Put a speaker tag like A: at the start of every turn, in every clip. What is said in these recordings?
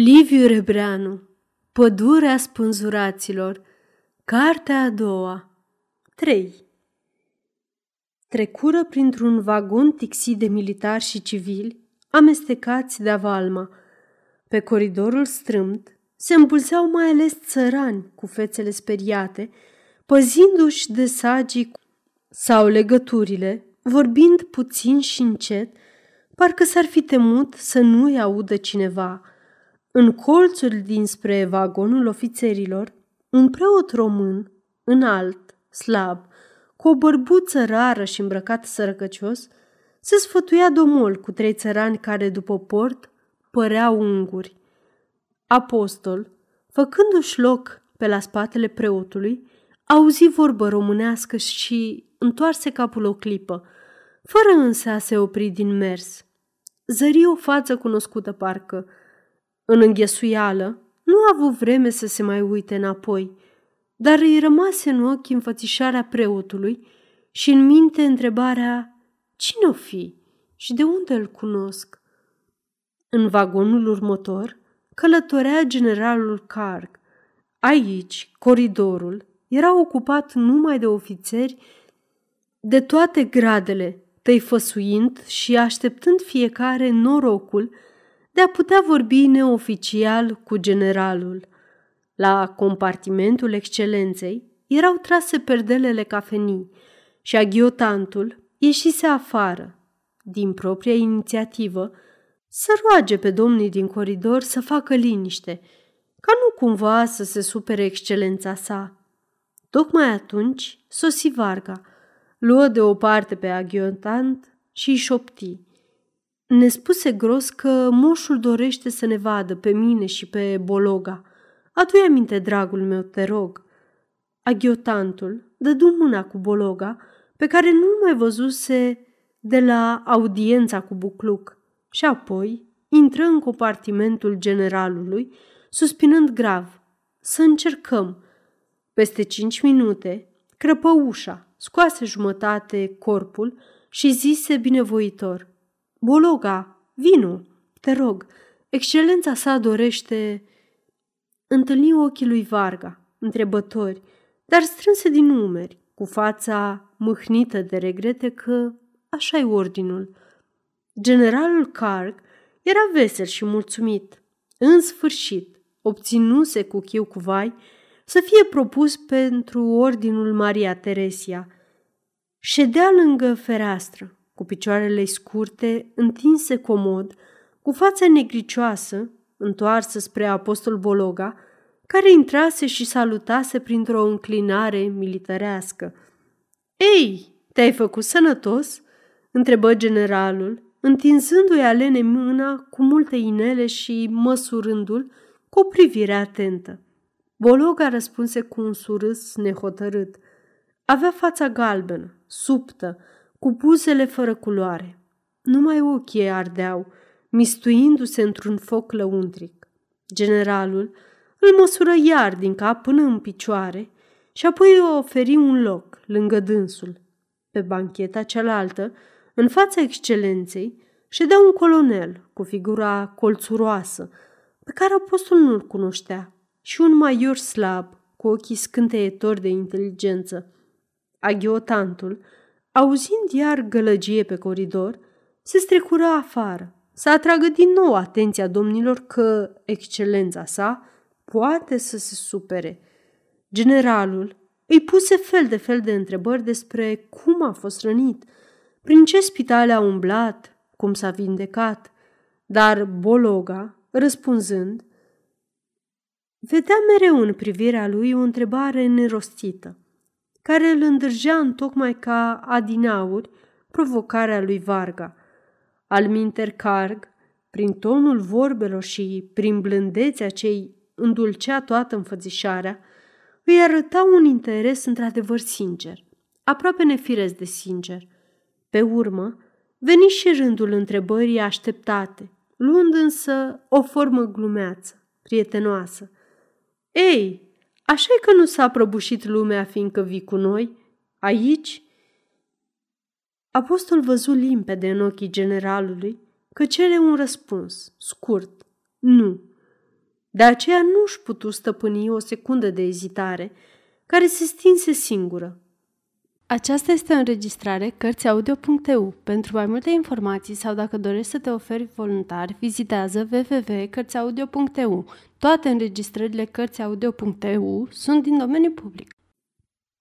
A: Liviu Rebreanu Pădurea spânzuraților Cartea a doua 3 Trecură printr-un vagon tixit de militari și civili, amestecați de avalma. Pe coridorul strâmt se îmbulzeau mai ales țărani cu fețele speriate, păzindu-și de sagii sau legăturile, vorbind puțin și încet, parcă s-ar fi temut să nu-i audă cineva – în colțul dinspre vagonul ofițerilor, un preot român, înalt, slab, cu o bărbuță rară și îmbrăcat sărăcăcios, se sfătuia domol cu trei țărani care, după port, păreau unguri. Apostol, făcându-și loc pe la spatele preotului, auzi vorbă românească și întoarse capul o clipă, fără însă a se opri din mers. Zări o față cunoscută parcă, în înghesuială, nu a avut vreme să se mai uite înapoi, dar îi rămase în ochi înfățișarea preotului și în minte întrebarea cine o fi și de unde îl cunosc. În vagonul următor călătorea generalul Carg. Aici, coridorul era ocupat numai de ofițeri de toate gradele, tăifăsuind și așteptând fiecare norocul de a putea vorbi neoficial cu generalul. La compartimentul excelenței erau trase perdelele cafenii și aghiotantul ieșise afară, din propria inițiativă, să roage pe domnii din coridor să facă liniște, ca nu cumva să se supere excelența sa. Tocmai atunci sosi Varga, luă de o parte pe aghiotant și îi șopti. Ne spuse gros că moșul dorește să ne vadă pe mine și pe Bologa. Adu-i aminte, dragul meu, te rog. Aghiotantul dădu mâna cu Bologa, pe care nu mai văzuse de la audiența cu Bucluc, și apoi intră în compartimentul generalului, suspinând grav. Să încercăm. Peste cinci minute, crăpă ușa, scoase jumătate corpul și zise binevoitor – Bologa, vinu, te rog, excelența sa dorește... Întâlni ochii lui Varga, întrebători, dar strânse din numeri, cu fața mâhnită de regrete că așa e ordinul. Generalul Carg era vesel și mulțumit. În sfârșit, obținuse cu chiu cu vai să fie propus pentru ordinul Maria Teresia. Ședea lângă fereastră, cu picioarele scurte, întinse comod, cu fața negricioasă, întoarsă spre apostol Bologa, care intrase și salutase printr-o înclinare militărească. Ei, te-ai făcut sănătos?" întrebă generalul, întinzându-i alene mâna cu multe inele și măsurându-l cu o privire atentă. Bologa răspunse cu un surâs nehotărât. Avea fața galbenă, subtă, cu buzele fără culoare. Numai ochii ardeau, mistuindu-se într-un foc lăuntric. Generalul îl măsură iar din cap până în picioare și apoi îi oferi un loc lângă dânsul. Pe bancheta cealaltă, în fața excelenței, ședea un colonel cu figura colțuroasă, pe care apostol nu-l cunoștea, și un maior slab, cu ochii scânteietori de inteligență. Aghiotantul, Auzind iar gălăgie pe coridor, se strecură afară, să atragă din nou atenția domnilor că excelența sa poate să se supere. Generalul îi puse fel de fel de întrebări despre cum a fost rănit, prin ce spitale a umblat, cum s-a vindecat, dar Bologa, răspunzând, vedea mereu în privirea lui o întrebare nerostită care îl îndrăgea tocmai ca adinauri provocarea lui Varga. Alminter Carg, prin tonul vorbelor și prin blândețea ce îndulcea toată înfățișarea, îi arăta un interes într-adevăr sincer, aproape nefiresc de sincer. Pe urmă, veni și rândul întrebării așteptate, luând însă o formă glumeață, prietenoasă. Ei, așa e că nu s-a prăbușit lumea fiindcă vii cu noi? Aici?" Apostol văzu limpede în ochii generalului că cere un răspuns, scurt, nu. De aceea nu își putu stăpâni o secundă de ezitare, care se stinse singură. Aceasta este o înregistrare Cărțiaudio.eu. Pentru mai multe informații sau dacă dorești să te oferi voluntar, vizitează www.cărțiaudio.eu. Toate înregistrările Cărțiaudio.eu sunt din domeniu public.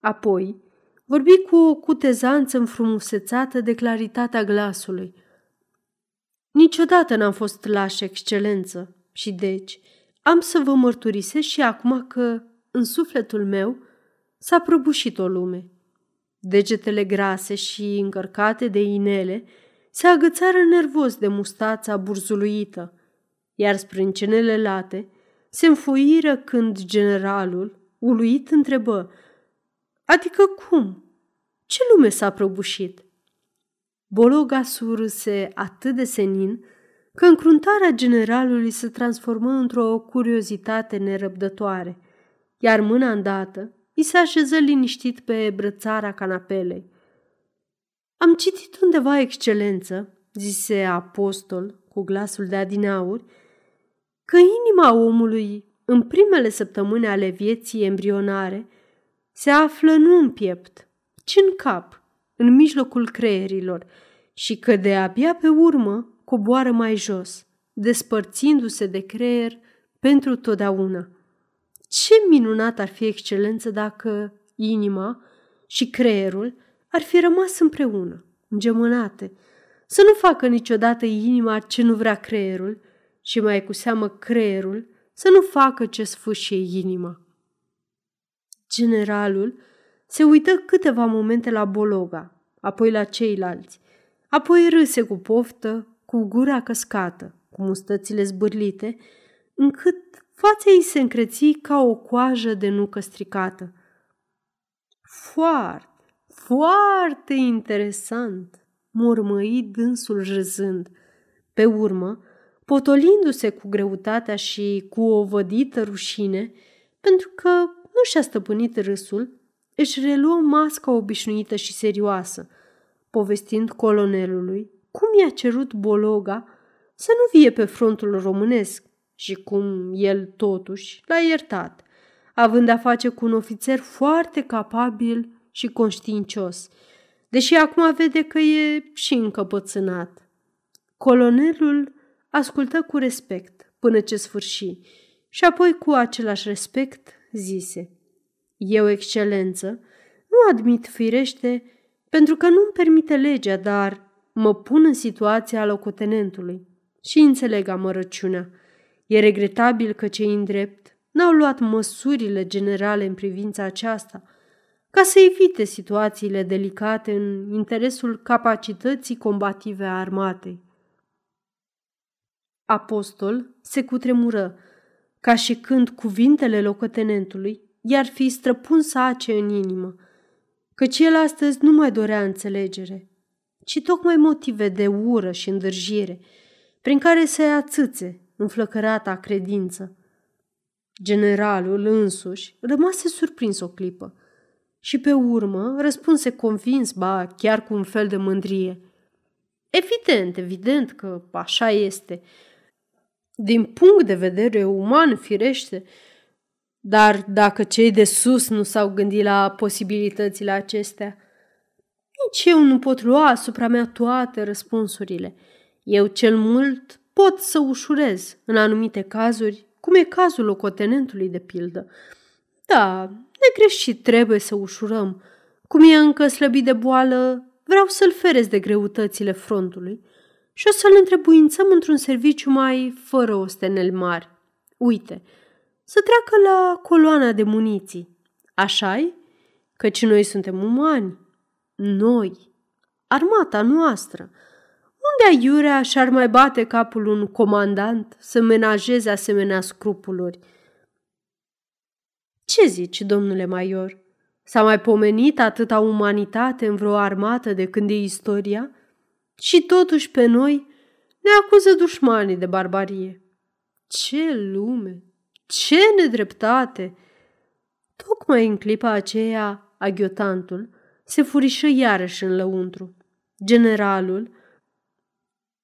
A: Apoi, vorbi cu o cutezanță înfrumusețată de claritatea glasului. Niciodată n-am fost lașă excelență și deci am să vă mărturisesc și acum că, în sufletul meu, s-a prăbușit o lume. Degetele grase și încărcate de inele se agățară nervos de mustața burzuluită, iar sprâncenele late se înfoiră când generalul, uluit, întrebă Adică cum? Ce lume s-a prăbușit?" Bologa surâse atât de senin că încruntarea generalului se transformă într-o curiozitate nerăbdătoare, iar mâna îndată i se așeză liniștit pe brățara canapelei. Am citit undeva, excelență, zise apostol cu glasul de adinauri, că inima omului în primele săptămâni ale vieții embrionare se află nu în piept, ci în cap, în mijlocul creierilor și că de abia pe urmă coboară mai jos, despărțindu-se de creier pentru totdeauna. Ce minunat ar fi excelență dacă inima și creierul ar fi rămas împreună, îngemânate, să nu facă niciodată inima ce nu vrea creierul și mai cu seamă creierul să nu facă ce sfâșie inima. Generalul se uită câteva momente la Bologa, apoi la ceilalți, apoi râse cu poftă, cu gura căscată, cu mustățile zbârlite, încât fața ei se încreți ca o coajă de nucă stricată. Foarte, foarte interesant, murmăi dânsul râzând. Pe urmă, potolindu-se cu greutatea și cu o vădită rușine, pentru că nu și-a stăpânit râsul, își reluă masca obișnuită și serioasă, povestind colonelului cum i-a cerut Bologa să nu vie pe frontul românesc și cum el totuși l-a iertat, având a face cu un ofițer foarte capabil și conștiincios, deși acum vede că e și încăpățânat. Colonelul ascultă cu respect până ce sfârși și apoi cu același respect zise Eu, excelență, nu admit firește pentru că nu-mi permite legea, dar mă pun în situația locotenentului și înțeleg amărăciunea. E regretabil că cei îndrept n-au luat măsurile generale în privința aceasta, ca să evite situațiile delicate în interesul capacității combative a armatei. Apostol se cutremură, ca și când cuvintele locotenentului i-ar fi străpuns ace în inimă, căci el astăzi nu mai dorea înțelegere, ci tocmai motive de ură și îndârjire, prin care să ia țâțe în flăcărata credință. Generalul însuși rămase surprins o clipă și pe urmă răspunse convins, ba chiar cu un fel de mândrie. Evident, evident că așa este. Din punct de vedere uman, firește, dar dacă cei de sus nu s-au gândit la posibilitățile acestea, nici eu nu pot lua asupra mea toate răspunsurile. Eu cel mult pot să ușurez în anumite cazuri, cum e cazul locotenentului de pildă. Da, negreșit trebuie să ușurăm. Cum e încă slăbit de boală, vreau să-l ferez de greutățile frontului și o să-l întrebuințăm într-un serviciu mai fără ostenel mari. Uite, să treacă la coloana de muniții. Așa-i? Căci noi suntem umani. Noi, armata noastră. Unde aiurea și-ar mai bate capul un comandant să menajeze asemenea scrupuluri? Ce zici, domnule Maior? S-a mai pomenit atâta umanitate în vreo armată de când e istoria? Și totuși pe noi ne acuză dușmanii de barbarie. Ce lume! Ce nedreptate! Tocmai în clipa aceea, aghiotantul se furișă iarăși în lăuntru. Generalul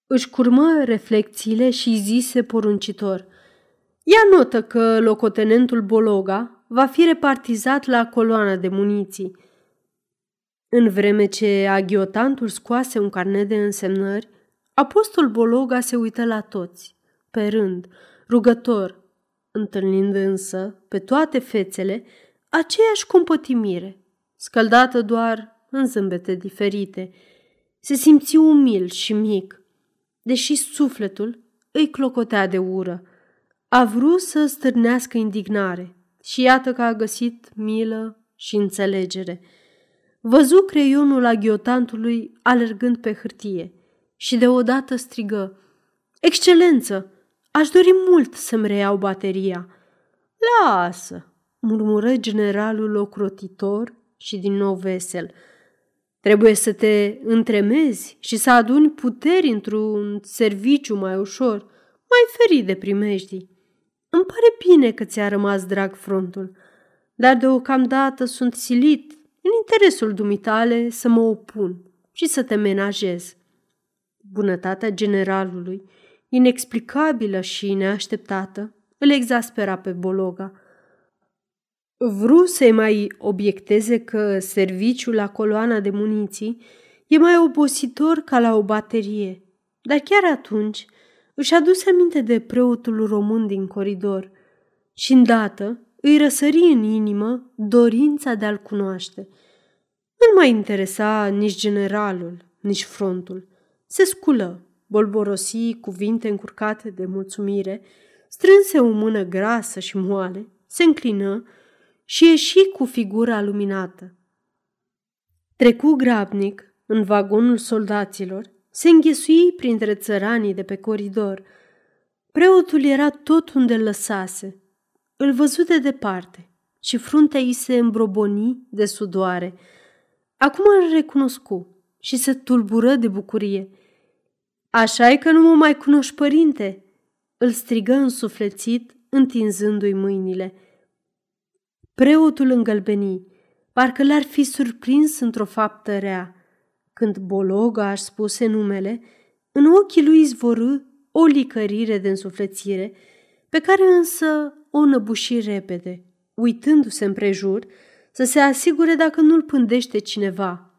A: își curmă reflexiile și zise poruncitor. Ia notă că locotenentul Bologa va fi repartizat la coloana de muniții. În vreme ce aghiotantul scoase un carnet de însemnări, apostol Bologa se uită la toți, pe rând, rugător, întâlnind însă pe toate fețele aceeași compătimire, scăldată doar în zâmbete diferite. Se simți umil și mic, deși sufletul îi clocotea de ură. A vrut să stârnească indignare și iată că a găsit milă și înțelegere. Văzu creionul aghiotantului alergând pe hârtie și deodată strigă Excelență, aș dori mult să-mi reiau bateria. Lasă, murmură generalul ocrotitor și din nou vesel. Trebuie să te întremezi și să aduni puteri într-un serviciu mai ușor, mai ferit de primejdii. Îmi pare bine că ți-a rămas drag frontul, dar deocamdată sunt silit, în interesul dumitale, să mă opun și să te menajez. Bunătatea generalului, inexplicabilă și neașteptată, îl exaspera pe Bologa. Vru să mai obiecteze că serviciul la coloana de muniții e mai obositor ca la o baterie, dar chiar atunci își aduse aminte de preotul român din coridor și îndată îi răsări în inimă dorința de a-l cunoaște. Nu mai interesa nici generalul, nici frontul. Se sculă, bolborosi cuvinte încurcate de mulțumire, strânse o mână grasă și moale, se înclină și ieși cu figura luminată. Trecu grabnic în vagonul soldaților, se înghesui printre țăranii de pe coridor. Preotul era tot unde lăsase. Îl văzu de departe și fruntea îi se îmbroboni de sudoare. Acum îl recunoscu și se tulbură de bucurie. așa e că nu mă mai cunoști, părinte?" îl strigă însuflețit, întinzându-i mâinile. Preotul îngălbeni, parcă l-ar fi surprins într-o faptă rea. Când Bologa aș spuse numele, în ochii lui izvorâ o licărire de însuflețire, pe care însă o năbuși repede, uitându-se împrejur să se asigure dacă nu-l pândește cineva.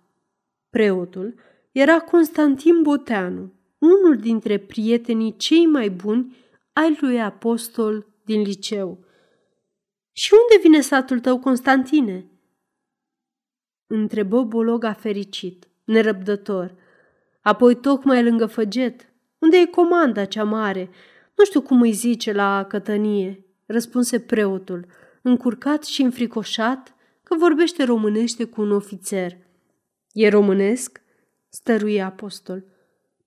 A: Preotul era Constantin Boteanu, unul dintre prietenii cei mai buni ai lui apostol din liceu. Și unde vine satul tău, Constantine?" întrebă Bologa fericit, nerăbdător. Apoi tocmai lângă făget, unde e comanda cea mare, nu știu cum îi zice la cătănie, răspunse preotul, încurcat și înfricoșat că vorbește românește cu un ofițer. E românesc? stăruie apostol.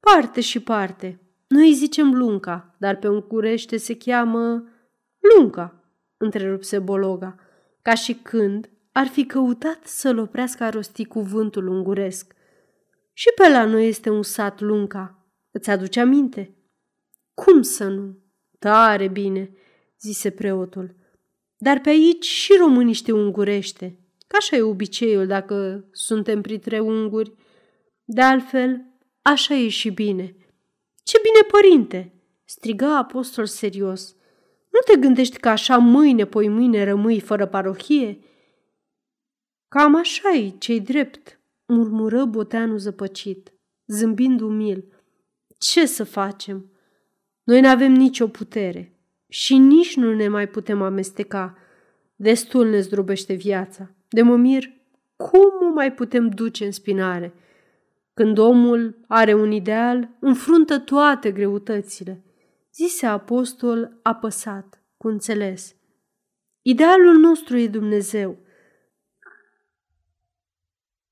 A: Parte și parte. Noi îi zicem lunca, dar pe un curește se cheamă lunca, întrerupse Bologa, ca și când ar fi căutat să-l oprească a rosti cuvântul unguresc. Și pe la noi este un sat lunca. Îți aduce aminte? Cum să nu? Tare bine, zise preotul. Dar pe aici și românii știu ungurește, ca așa e obiceiul dacă suntem printre unguri. De altfel, așa e și bine. Ce bine, părinte! strigă apostol serios. Nu te gândești că așa mâine, poi mâine rămâi fără parohie? Cam așa e, cei drept, murmură Boteanu zăpăcit, zâmbind umil. Ce să facem? Noi nu avem nicio putere și nici nu ne mai putem amesteca. Destul ne zdrobește viața. De mă mir, cum o mai putem duce în spinare? Când omul are un ideal, înfruntă toate greutățile – zise apostol apăsat, cu înțeles. Idealul nostru e Dumnezeu.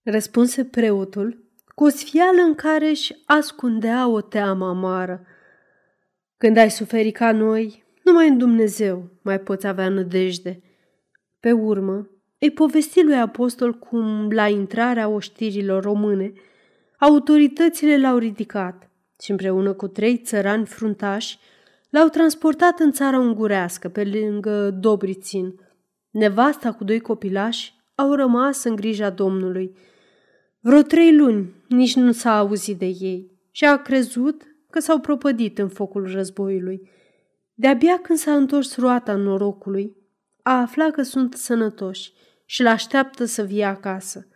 A: Răspunse preotul cu o sfială în care își ascundea o teamă amară. Când ai suferit ca noi, numai în Dumnezeu mai poți avea nădejde. Pe urmă, îi povesti lui apostol cum, la intrarea oștirilor române, autoritățile l-au ridicat și împreună cu trei țărani fruntași L-au transportat în țara ungurească, pe lângă Dobrițin. Nevasta cu doi copilași au rămas în grija Domnului. Vreo trei luni nici nu s-a auzit de ei și a crezut că s-au propădit în focul războiului. De-abia când s-a întors roata norocului, a aflat că sunt sănătoși și l-așteaptă să vie acasă.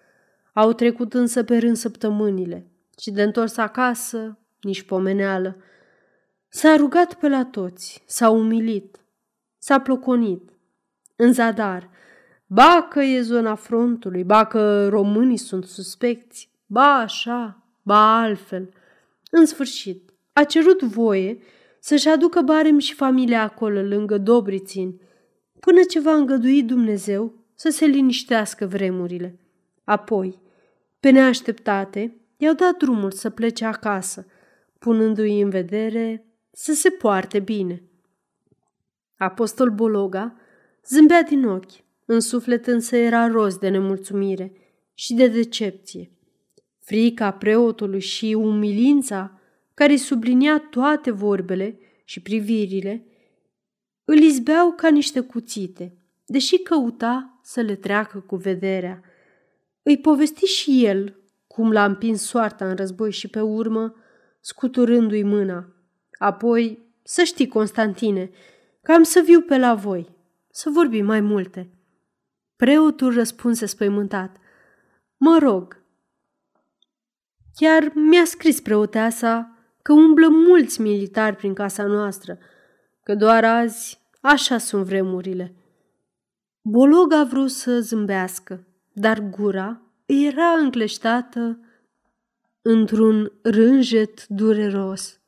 A: Au trecut însă pe rând săptămânile și de întors acasă nici pomeneală. S-a rugat pe la toți, s-a umilit, s-a ploconit. În zadar, ba că e zona frontului, ba că românii sunt suspecți, ba așa, ba altfel. În sfârșit, a cerut voie să-și aducă barem și familia acolo, lângă Dobrițin, până ce va îngădui Dumnezeu să se liniștească vremurile. Apoi, pe neașteptate, i-au dat drumul să plece acasă, punându-i în vedere să se poarte bine. Apostol Bologa zâmbea din ochi, în suflet însă era roz de nemulțumire și de decepție. Frica preotului și umilința care sublinia toate vorbele și privirile, îl izbeau ca niște cuțite, deși căuta să le treacă cu vederea. Îi povesti și el cum l-a împins soarta în război și pe urmă, scuturându-i mâna. Apoi, să știi, Constantine, că am să viu pe la voi, să vorbim mai multe. Preotul răspunse spăimântat. Mă rog. Chiar mi-a scris preoteasa că umblă mulți militari prin casa noastră, că doar azi așa sunt vremurile. Bolog a vrut să zâmbească, dar gura era încleștată într-un rânjet dureros.